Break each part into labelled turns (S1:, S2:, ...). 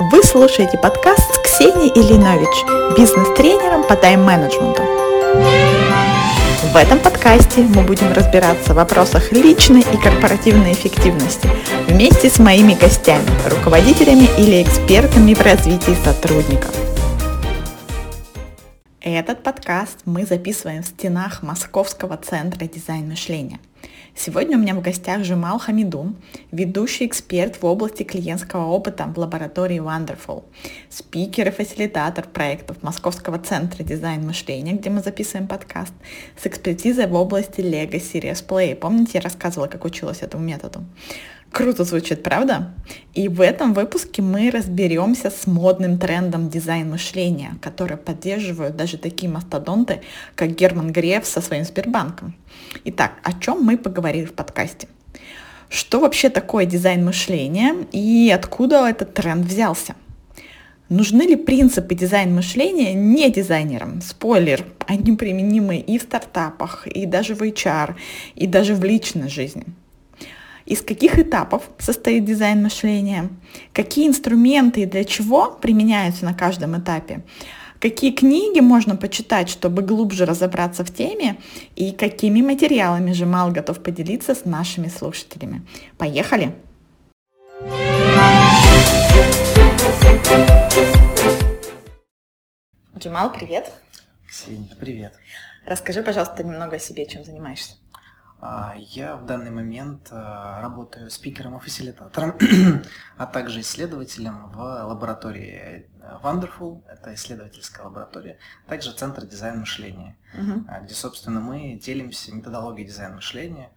S1: Вы слушаете подкаст с Ксенией Ильинович, бизнес-тренером по тайм-менеджменту. В этом подкасте мы будем разбираться в вопросах личной и корпоративной эффективности вместе с моими гостями, руководителями или экспертами в развитии сотрудников. Этот подкаст мы записываем в стенах Московского центра дизайн мышления – Сегодня у меня в гостях Жемал Хамидун, ведущий эксперт в области клиентского опыта в лаборатории Wonderful, спикер и фасилитатор проектов Московского центра дизайн мышления, где мы записываем подкаст, с экспертизой в области Lego Serious Play. Помните, я рассказывала, как училась этому методу? Круто звучит, правда? И в этом выпуске мы разберемся с модным трендом дизайн мышления, который поддерживают даже такие мастодонты, как Герман Греф со своим Сбербанком. Итак, о чем мы поговорили в подкасте? Что вообще такое дизайн мышления и откуда этот тренд взялся? Нужны ли принципы дизайн мышления не дизайнерам? Спойлер, они применимы и в стартапах, и даже в HR, и даже в личной жизни – из каких этапов состоит дизайн мышления, какие инструменты и для чего применяются на каждом этапе, какие книги можно почитать, чтобы глубже разобраться в теме и какими материалами Жемал готов поделиться с нашими слушателями. Поехали! Джамал, привет.
S2: Ксения, привет.
S1: Расскажи, пожалуйста, немного о себе, чем занимаешься.
S2: А, я в данный момент а, работаю спикером и фасилитатором, а также исследователем в лаборатории Wonderful, это исследовательская лаборатория, также Центр дизайн мышления, uh-huh. где, собственно, мы делимся методологией дизайн мышления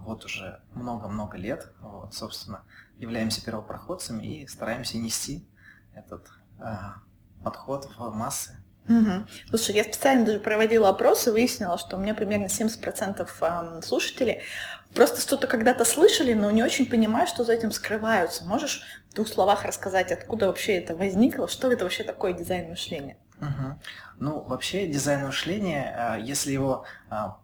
S2: вот уже много-много лет, вот, собственно, являемся первопроходцами и стараемся нести этот подход в массы
S1: Угу. Слушай, я специально даже проводила опрос и выяснила, что у меня примерно 70% слушателей просто что-то когда-то слышали, но не очень понимают, что за этим скрываются. Можешь в двух словах рассказать, откуда вообще это возникло, что это вообще такое дизайн мышления?
S2: Угу. Ну, вообще дизайн мышления, а, если его а,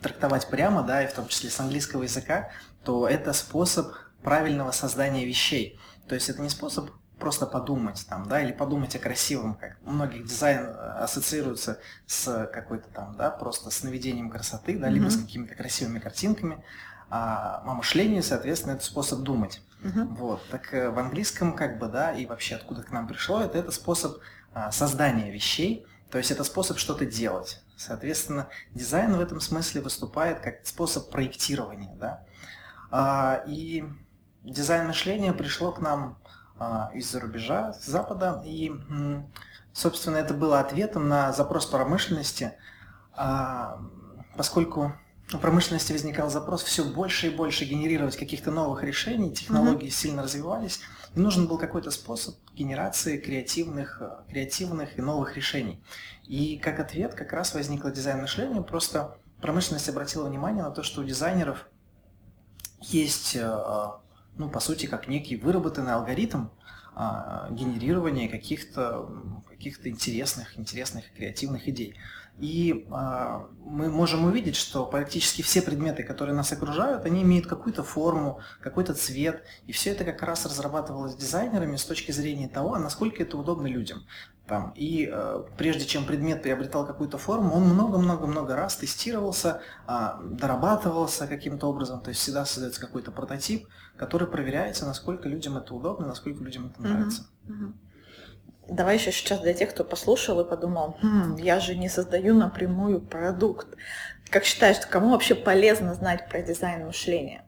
S2: трактовать прямо, да, и в том числе с английского языка, то это способ правильного создания вещей. То есть это не способ просто подумать там, да, или подумать о красивом, как у многих дизайн э, ассоциируется с какой-то там, да, просто с наведением красоты, да, mm-hmm. либо с какими-то красивыми картинками, а, а мышление, соответственно, это способ думать. Mm-hmm. Вот, так э, в английском как бы, да, и вообще откуда к нам пришло, это, это способ а, создания вещей, то есть это способ что-то делать. Соответственно, дизайн в этом смысле выступает как способ проектирования, да. А, и дизайн мышления пришло к нам из-за рубежа, с Запада. И, собственно, это было ответом на запрос промышленности, а, поскольку у промышленности возникал запрос все больше и больше генерировать каких-то новых решений, технологии mm-hmm. сильно развивались, и нужен был какой-то способ генерации креативных, креативных и новых решений. И как ответ как раз возникло дизайн мышления, просто промышленность обратила внимание на то, что у дизайнеров есть а, ну, по сути, как некий выработанный алгоритм а, генерирования каких-то каких интересных, интересных, креативных идей. И а, мы можем увидеть, что практически все предметы, которые нас окружают, они имеют какую-то форму, какой-то цвет. И все это как раз разрабатывалось дизайнерами с точки зрения того, насколько это удобно людям. Там, и э, прежде чем предмет приобретал какую-то форму, он много-много-много раз тестировался, э, дорабатывался каким-то образом, то есть всегда создается какой-то прототип, который проверяется, насколько людям это удобно, насколько людям это нравится.
S1: Давай еще сейчас для тех, кто послушал и подумал, хм, я же не создаю напрямую продукт. Как считаешь, кому вообще полезно знать про дизайн мышления?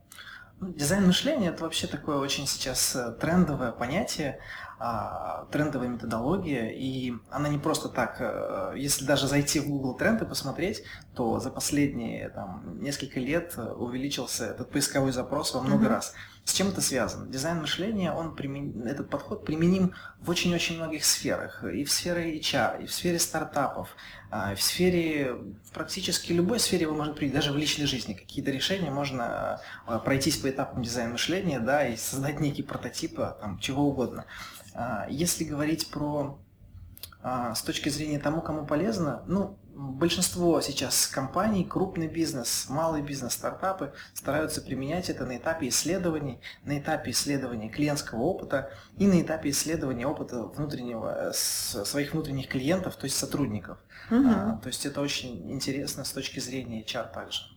S2: Ну, дизайн мышления это вообще такое очень сейчас э, трендовое понятие. А, трендовая методология, и она не просто так, э, если даже зайти в Google Тренд и посмотреть, то за последние там, несколько лет увеличился этот поисковой запрос во много mm-hmm. раз. С чем это связано? Дизайн мышления, он примен... этот подход применим в очень-очень многих сферах. И в сфере HR, и в сфере стартапов, а, и в сфере, в практически любой сфере вы можете прийти, даже в личной жизни. Какие-то решения можно а, пройтись по этапам дизайн мышления, да, и создать некий прототип там, чего угодно. А, если говорить про а, с точки зрения тому, кому полезно, ну, большинство сейчас компаний, крупный бизнес, малый бизнес, стартапы стараются применять это на этапе исследований, на этапе исследования клиентского опыта и на этапе исследования опыта внутреннего, своих внутренних клиентов, то есть сотрудников. Угу. А, то есть это очень интересно с точки зрения HR также.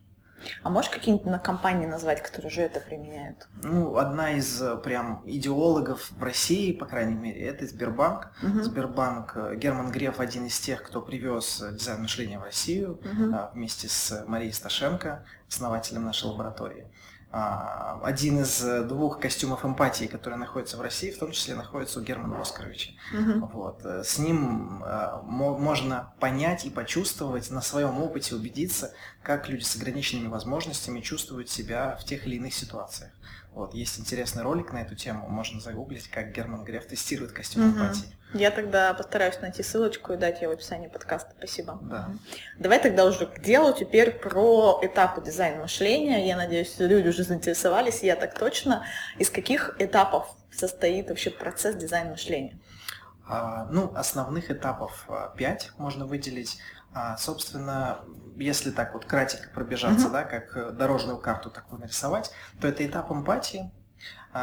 S1: А можешь какие-нибудь на компании назвать, которые уже это применяют?
S2: Ну, одна из э, прям идеологов в России, по крайней мере, это Сбербанк. Угу. Сбербанк, э, Герман Греф один из тех, кто привез э, дизайн мышления в Россию угу. вместе с Марией Сташенко, основателем нашей лаборатории. А, один из э, двух костюмов эмпатии, которые находятся в России, в том числе находится у Германа Оскаровича. Угу. Вот. Э, с ним э, можно понять и почувствовать, на своем опыте убедиться, как люди с ограниченными возможностями чувствуют себя в тех или иных ситуациях. Вот, есть интересный ролик на эту тему, можно загуглить, как Герман Греф тестирует костюм угу. эмпатии.
S1: Я тогда постараюсь найти ссылочку и дать ее в описании подкаста. Спасибо.
S2: Да.
S1: Давай тогда уже к делу теперь про этапы дизайна мышления. Я надеюсь, люди уже заинтересовались, я так точно. Из каких этапов состоит вообще процесс дизайна мышления?
S2: А, ну, основных этапов а, пять можно выделить. А, собственно, если так вот кратенько пробежаться, mm-hmm. да, как дорожную карту такую нарисовать, то это этап эмпатии,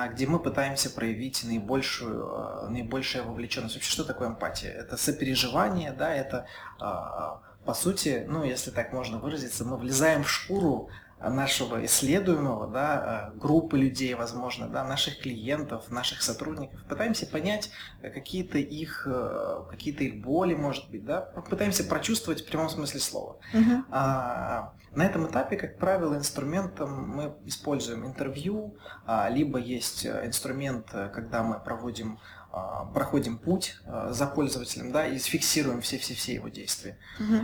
S2: где мы пытаемся проявить наибольшую, а, наибольшую вовлеченность. Вообще, что такое эмпатия? Это сопереживание, да, это, а, по сути, ну, если так можно выразиться, мы влезаем в шкуру нашего исследуемого, да, группы людей, возможно, да, наших клиентов, наших сотрудников, пытаемся понять какие-то их, какие-то их боли, может быть, да, пытаемся прочувствовать в прямом смысле слова. Uh-huh. А, на этом этапе, как правило, инструментом мы используем интервью, а, либо есть э, инструмент, э, когда мы проводим проходим путь э, за пользователем, да, и фиксируем все-все-все его действия. Угу.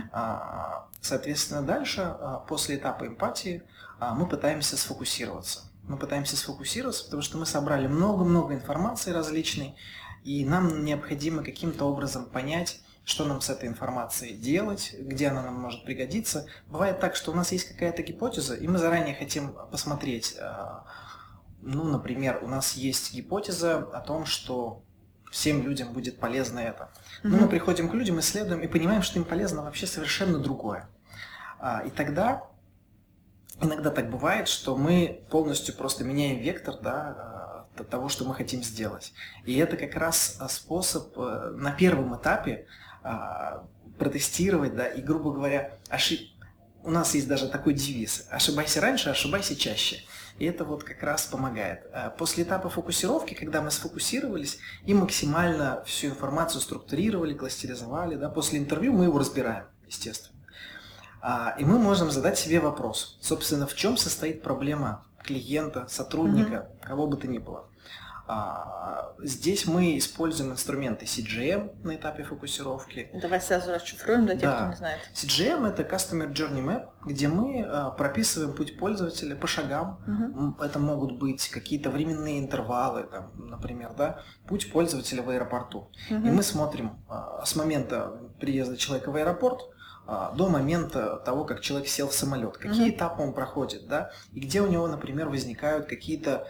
S2: Соответственно, дальше, после этапа эмпатии, мы пытаемся сфокусироваться. Мы пытаемся сфокусироваться, потому что мы собрали много-много информации различной, и нам необходимо каким-то образом понять, что нам с этой информацией делать, где она нам может пригодиться. Бывает так, что у нас есть какая-то гипотеза, и мы заранее хотим посмотреть, а, ну, например, у нас есть гипотеза о том, что всем людям будет полезно это. Но мы приходим к людям, исследуем и понимаем, что им полезно вообще совершенно другое. А, и тогда иногда так бывает, что мы полностью просто меняем вектор да, а, того, что мы хотим сделать. И это как раз способ э, на первом этапе а, протестировать, да, и, грубо говоря, ошиб... у нас есть даже такой девиз «ошибайся раньше, ошибайся чаще». И это вот как раз помогает. А после этапа фокусировки, когда мы сфокусировались и максимально всю информацию структурировали, кластеризовали, да, после интервью мы его разбираем, естественно. А, и мы можем задать себе вопрос, собственно, в чем состоит проблема клиента, сотрудника, mm-hmm. кого бы то ни было. А, здесь мы используем инструменты CGM на этапе фокусировки.
S1: Давай сразу расшифруем для тех,
S2: да.
S1: кто не знает.
S2: CGM это Customer Journey Map, где мы а, прописываем путь пользователя по шагам. Угу. Это могут быть какие-то временные интервалы, там, например, да, путь пользователя в аэропорту. Угу. И мы смотрим а, с момента приезда человека в аэропорт, до момента того, как человек сел в самолет, какие угу. этапы он проходит, да, и где у него, например, возникают какие-то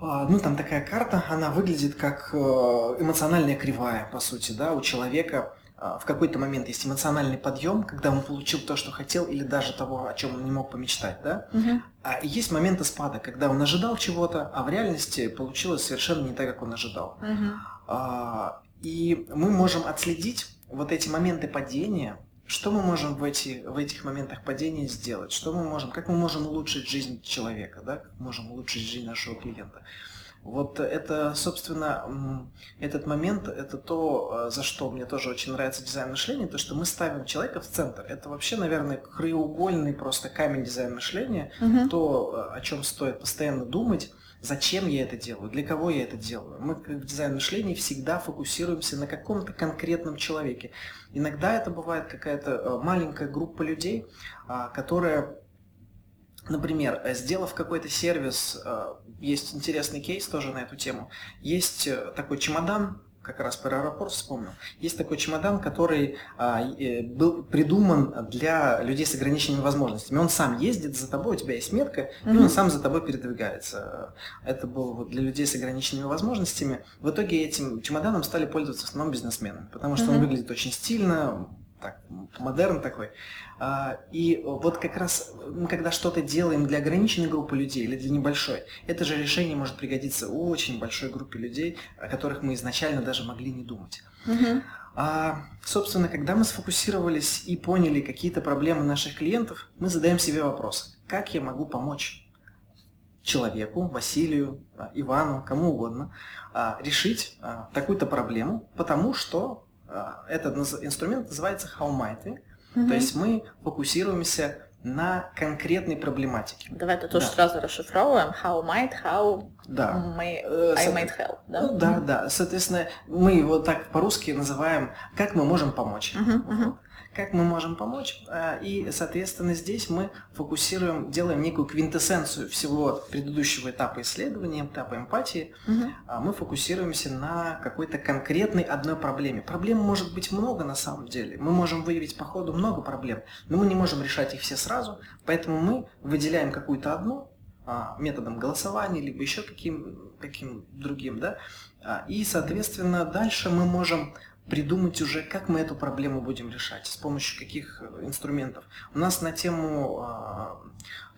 S2: ну, там такая карта, она выглядит как э, эмоциональная кривая, по сути, да, у человека а, в какой-то момент есть эмоциональный подъем, когда он получил то, что хотел, или даже того, о чем он не мог помечтать, да. Угу. А есть моменты спада, когда он ожидал чего-то, а в реальности получилось совершенно не так, как он ожидал. Угу. А, и мы можем отследить вот эти моменты падения, что мы можем в, эти, в этих моментах падения сделать? Что мы можем, как мы можем улучшить жизнь человека, да? как можем улучшить жизнь нашего клиента? Вот это, собственно, этот момент, это то, э, за что мне тоже очень нравится дизайн мышления, то, что мы ставим человека в центр. Это вообще, наверное, краеугольный просто камень дизайн мышления, угу. то, э, о чем стоит постоянно думать зачем я это делаю, для кого я это делаю. Мы в дизайн мышления всегда фокусируемся на каком-то конкретном человеке. Иногда это бывает какая-то э, маленькая группа людей, а, которая Например, сделав какой-то сервис, э, есть интересный кейс тоже на эту тему. Есть э, такой чемодан, как раз про аэропорт вспомнил. Есть такой чемодан, который а, э, был придуман для людей с ограниченными возможностями. Он сам ездит за тобой, у тебя есть метка, угу. и он сам за тобой передвигается. Это был вот для людей с ограниченными возможностями. В итоге этим чемоданом стали пользоваться в основном бизнесмены, потому что угу. он выглядит очень стильно, так, модерн такой. А, и вот как раз мы когда что-то делаем для ограниченной группы людей или для небольшой, это же решение может пригодиться очень большой группе людей, о которых мы изначально даже могли не думать.
S1: Угу.
S2: А, собственно, когда мы сфокусировались и поняли какие-то проблемы наших клиентов, мы задаем себе вопрос, как я могу помочь человеку, Василию, Ивану, кому угодно, а, решить а, такую-то проблему, потому что этот инструмент называется How Mighty, mm-hmm. то есть мы фокусируемся на конкретной проблематике.
S1: Давай это тоже да. сразу расшифровываем. How might, how да. may, э, I might help. Да?
S2: Ну, да, да. Соответственно, мы его так по-русски называем «Как мы можем помочь?».
S1: Uh-huh, uh-huh
S2: как мы можем помочь. А, и, соответственно, здесь мы фокусируем, делаем некую квинтэссенцию всего предыдущего этапа исследования, этапа эмпатии.
S1: Угу.
S2: Мы фокусируемся на какой-то конкретной одной проблеме. Проблем может быть много на самом деле. Мы можем выявить по ходу много проблем, но мы не можем решать их все сразу. Поэтому мы выделяем какую-то одну а, методом голосования, либо еще каким, каким другим, да, и, соответственно, дальше мы можем придумать уже, как мы эту проблему будем решать, с помощью каких э, инструментов. У нас на тему а,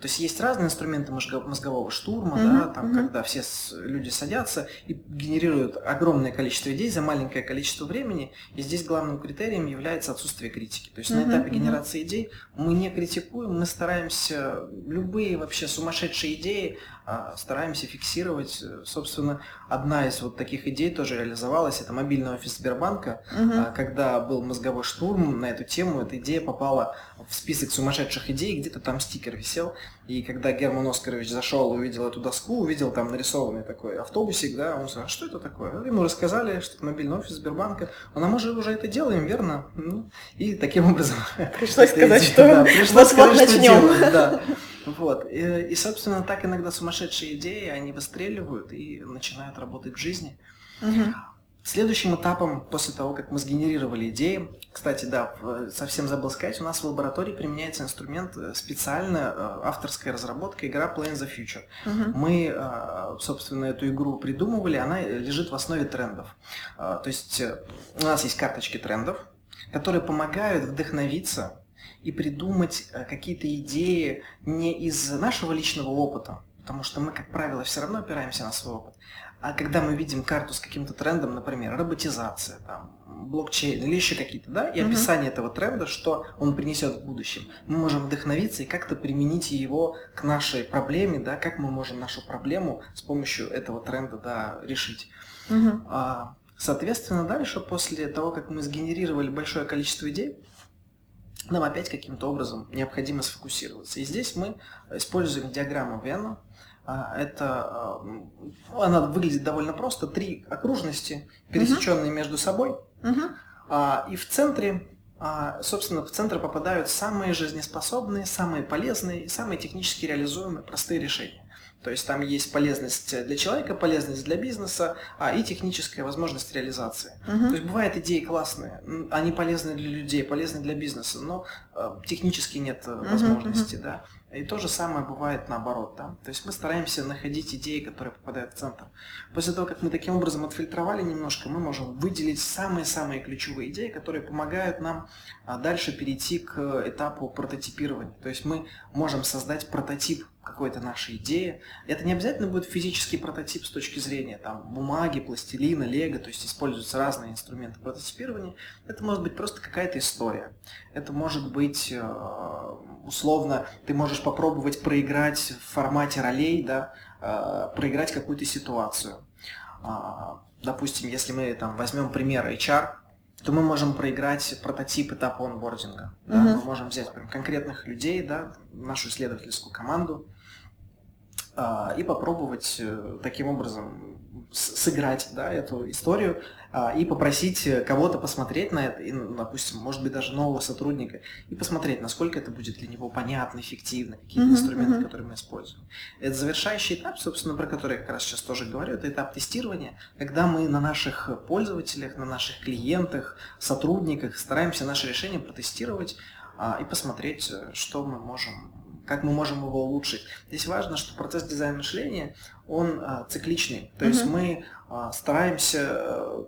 S2: то есть есть разные инструменты мозгового штурма, mm-hmm. да, там, mm-hmm. когда все люди садятся и генерируют огромное количество идей за маленькое количество времени, и здесь главным критерием является отсутствие критики. То есть mm-hmm. на этапе генерации идей мы не критикуем, мы стараемся любые вообще сумасшедшие идеи а, стараемся фиксировать. Собственно, одна из вот таких идей тоже реализовалась, это мобильный офис Сбербанка,
S1: mm-hmm.
S2: когда был мозговой штурм на эту тему, эта идея попала в список сумасшедших идей, где-то там стикер висел, и когда Герман Оскарович зашел, увидел эту доску, увидел там нарисованный такой автобусик, да, он сказал, «А что это такое? Ему рассказали, что это мобильный офис Сбербанка. А мы же уже это делаем, верно? Ну, и таким образом...
S1: Пришлось сказать, что да, пришлось сказать, начнем.
S2: Делаем, да. Вот. И, и, собственно, так иногда сумасшедшие идеи, они выстреливают и начинают работать в жизни.
S1: Угу.
S2: Следующим этапом, после того, как мы сгенерировали идеи, кстати, да, совсем забыл сказать, у нас в лаборатории применяется инструмент э, специально э, авторская разработка, игра Play in the Future.
S1: Uh-huh.
S2: Мы, э, собственно, эту игру придумывали, она лежит в основе трендов. То есть у нас есть карточки трендов, которые помогают вдохновиться и придумать какие-то идеи не из нашего личного опыта, потому что мы, как правило, все равно опираемся на свой опыт, а когда мы видим карту с каким-то трендом, например, роботизация, там, блокчейн или еще какие-то, да, и описание uh-huh. этого тренда, что он принесет в будущем, мы можем вдохновиться и как-то применить его к нашей проблеме, да, как мы можем нашу проблему с помощью этого тренда, да, решить.
S1: Uh-huh.
S2: А, соответственно, дальше, после того, как мы сгенерировали большое количество идей, нам опять каким-то образом необходимо сфокусироваться. И здесь мы используем диаграмму Вена, а, это а, она выглядит довольно просто. Три окружности, пересеченные uh-huh. между собой.
S1: Uh-huh.
S2: И в центре, собственно, в центр попадают самые жизнеспособные, самые полезные и самые технически реализуемые простые решения. То есть там есть полезность для человека, полезность для бизнеса, а и техническая возможность реализации.
S1: Uh-huh.
S2: То есть бывают идеи классные, они полезны для людей, полезны для бизнеса, но э, технически нет uh-huh, возможности, uh-huh. да. И то же самое бывает наоборот, да. То есть мы стараемся находить идеи, которые попадают в центр. После того, как мы таким образом отфильтровали немножко, мы можем выделить самые-самые ключевые идеи, которые помогают нам а, дальше перейти к этапу прототипирования. То есть мы можем создать прототип какой-то нашей идеи. Это не обязательно будет физический прототип с точки зрения там, бумаги, пластилина, лего, то есть используются разные инструменты прототипирования. Это может быть просто какая-то история. Это может быть э, условно, ты можешь попробовать проиграть в формате ролей, да, э, проиграть какую-то ситуацию. А, допустим, если мы там возьмем пример HR, то мы можем проиграть прототип этапа онбординга. Да? Uh-huh. Мы можем взять прям, конкретных людей, да, нашу исследовательскую команду, а, и попробовать э, таким образом сыграть да, эту историю а, и попросить кого-то посмотреть на это, и, ну, допустим, может быть, даже нового сотрудника, и посмотреть, насколько это будет для него понятно, эффективно, какие uh-huh, инструменты, uh-huh. которые мы используем. Это завершающий этап, собственно, про который я как раз сейчас тоже говорю, это этап тестирования, когда мы на наших пользователях, на наших клиентах, сотрудниках стараемся наше решение протестировать а, и посмотреть, э, что мы можем как мы можем его улучшить. Здесь важно, что процесс дизайна мышления, он а, цикличный. То uh-huh. есть мы а, стараемся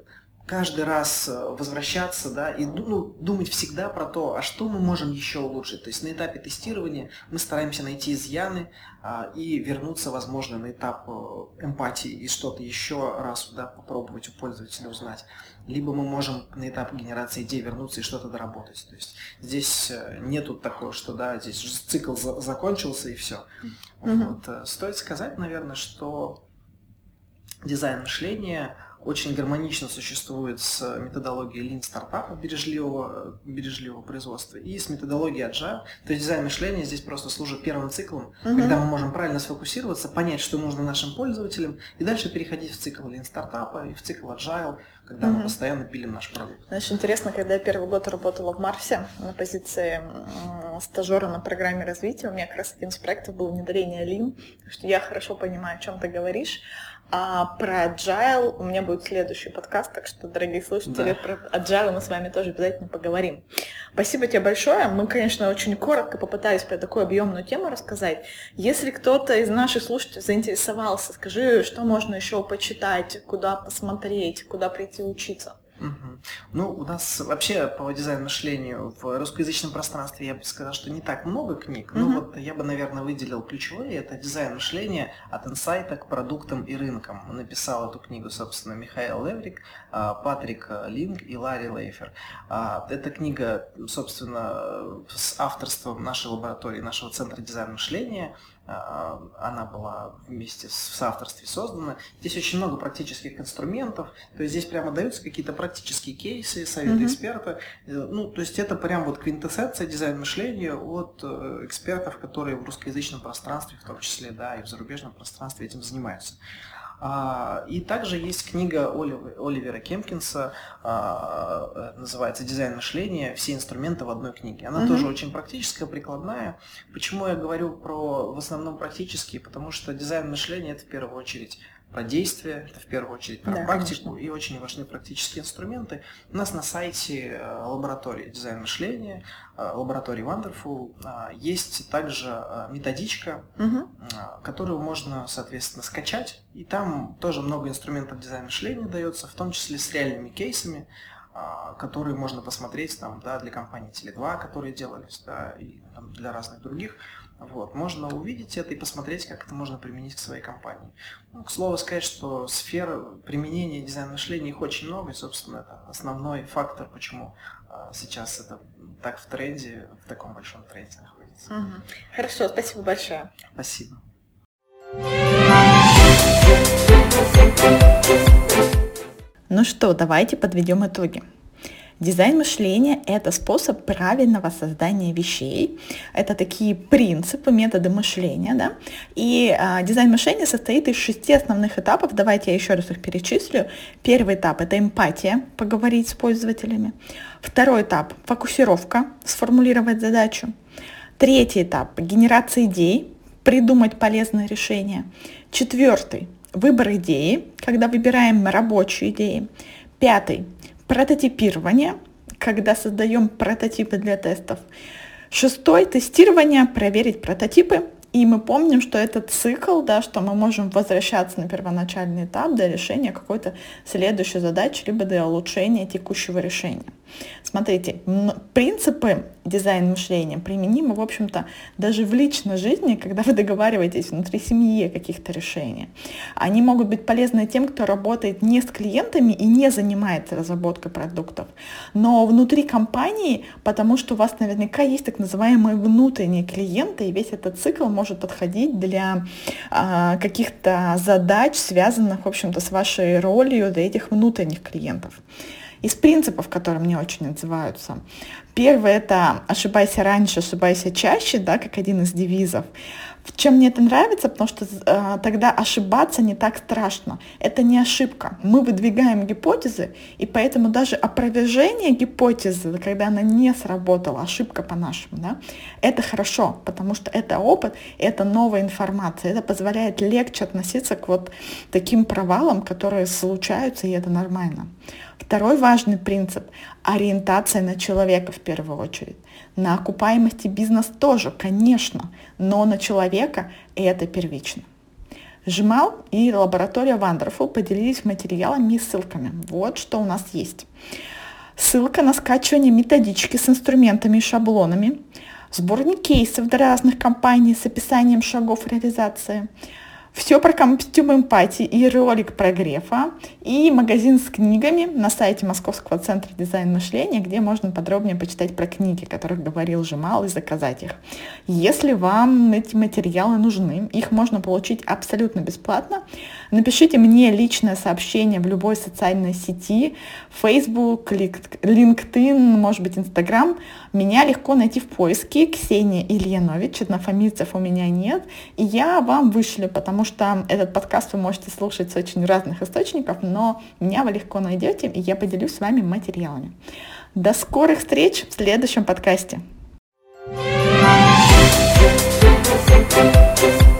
S2: каждый раз э, возвращаться, да, и ну, думать всегда про то, а что мы можем еще улучшить. То есть на этапе тестирования мы стараемся найти изъяны а, и вернуться, возможно, на этап э, эмпатии и что-то еще раз да, попробовать у пользователя узнать. Либо мы можем на этап генерации идей вернуться и что-то доработать. То есть здесь э, нету такого, что да, здесь цикл за закончился и все. Mm-hmm. Вот. Стоит сказать, наверное, что дизайн мышления – очень гармонично существует с методологией Lean стартапа бережливого, бережливого производства и с методологией Agile. То есть дизайн мышления здесь просто служит первым циклом, угу. когда мы можем правильно сфокусироваться, понять, что нужно нашим пользователям, и дальше переходить в цикл Lean стартапа и в цикл Agile, когда угу. мы постоянно пилим наш продукт.
S1: Знаешь, интересно, когда я первый год работала в Марсе на позиции стажера на программе развития, у меня как раз один из проектов был внедрение Lean, что я хорошо понимаю, о чем ты говоришь. А про agile у меня будет следующий подкаст, так что, дорогие слушатели, да. про agile мы с вами тоже обязательно поговорим. Спасибо тебе большое. Мы, конечно, очень коротко попытались про такую объемную тему рассказать. Если кто-то из наших слушателей заинтересовался, скажи, что можно еще почитать, куда посмотреть, куда прийти учиться.
S2: Угу. Ну, у нас вообще по дизайну мышлению в русскоязычном пространстве я бы сказал, что не так много книг, угу. но вот я бы, наверное, выделил ключевые. Это дизайн мышления от инсайта к продуктам и рынкам. Написал эту книгу, собственно, Михаил Леврик, а, Патрик Линг и Ларри Лейфер. А, эта книга, собственно, с авторством нашей лаборатории, нашего центра дизайна мышления – она была вместе в соавторстве создана. Здесь очень много практических инструментов, то есть здесь прямо даются какие-то практические кейсы, советы mm-hmm. эксперта. Э, ну, то есть это прям вот квинтэссенция дизайн мышления от э, экспертов, которые в русскоязычном пространстве, в том числе, да, и в зарубежном пространстве этим занимаются. А, и также есть книга Оливера Кемпкинса, а, называется «Дизайн мышления. Все инструменты в одной книге». Она mm-hmm. тоже очень практическая, прикладная. Почему я говорю про в основном практические? Потому что дизайн мышления – это в первую очередь про действия, это в первую очередь про да, практику, конечно. и очень важны практические инструменты. У нас на сайте э, лаборатории дизайн мышления, э, лаборатории Wonderful, э, есть также методичка, угу. которую можно, соответственно, скачать, и там тоже много инструментов дизайна мышления дается, в том числе с реальными кейсами, которые можно посмотреть там, да, для компании Теле2, которые делались, да, и там, для разных других. Вот. Можно увидеть это и посмотреть, как это можно применить к своей компании. Ну, к слову сказать, что сфер применения дизайна мышления их очень много, и, собственно, это основной фактор, почему а, сейчас это так в тренде, в таком большом тренде находится.
S1: Угу. Хорошо, спасибо большое.
S2: Спасибо.
S1: Ну что, давайте подведем итоги. Дизайн мышления – это способ правильного создания вещей. Это такие принципы, методы мышления. Да? И а, дизайн мышления состоит из шести основных этапов. Давайте я еще раз их перечислю. Первый этап – это эмпатия, поговорить с пользователями. Второй этап – фокусировка, сформулировать задачу. Третий этап – генерация идей, придумать полезные решения. Четвертый – выбор идеи, когда выбираем рабочие идеи. Пятый прототипирование, когда создаем прототипы для тестов. Шестой – тестирование, проверить прототипы. И мы помним, что этот цикл, да, что мы можем возвращаться на первоначальный этап до решения какой-то следующей задачи, либо до улучшения текущего решения. Смотрите, принципы дизайн мышления применимы, в общем-то, даже в личной жизни, когда вы договариваетесь внутри семьи каких-то решениях. Они могут быть полезны тем, кто работает не с клиентами и не занимается разработкой продуктов, но внутри компании, потому что у вас наверняка есть так называемые внутренние клиенты, и весь этот цикл может подходить для а, каких-то задач, связанных, в общем-то, с вашей ролью для этих внутренних клиентов из принципов, которые мне очень отзываются. Первый — это «ошибайся раньше, ошибайся чаще», да, как один из девизов. В чем мне это нравится, потому что э, тогда ошибаться не так страшно. Это не ошибка. Мы выдвигаем гипотезы, и поэтому даже опровержение гипотезы, когда она не сработала, ошибка по-нашему, да, это хорошо, потому что это опыт, это новая информация, это позволяет легче относиться к вот таким провалам, которые случаются, и это нормально. Второй важный принцип – ориентация на человека в первую очередь. На окупаемости бизнес тоже, конечно, но на человека это первично. Жмал и лаборатория Wonderful поделились материалами и ссылками. Вот что у нас есть. Ссылка на скачивание методички с инструментами и шаблонами, сборник кейсов для разных компаний с описанием шагов реализации, все про костюм эмпатии и ролик про Грефа, и магазин с книгами на сайте Московского центра дизайн мышления, где можно подробнее почитать про книги, о которых говорил Жемал, и заказать их. Если вам эти материалы нужны, их можно получить абсолютно бесплатно. Напишите мне личное сообщение в любой социальной сети, Facebook, LinkedIn, может быть, Instagram. Меня легко найти в поиске Ксения Ильянович, однофамильцев у меня нет, и я вам вышлю, потому что этот подкаст вы можете слушать с очень разных источников, но меня вы легко найдете, и я поделюсь с вами материалами. До скорых встреч в следующем подкасте. thank you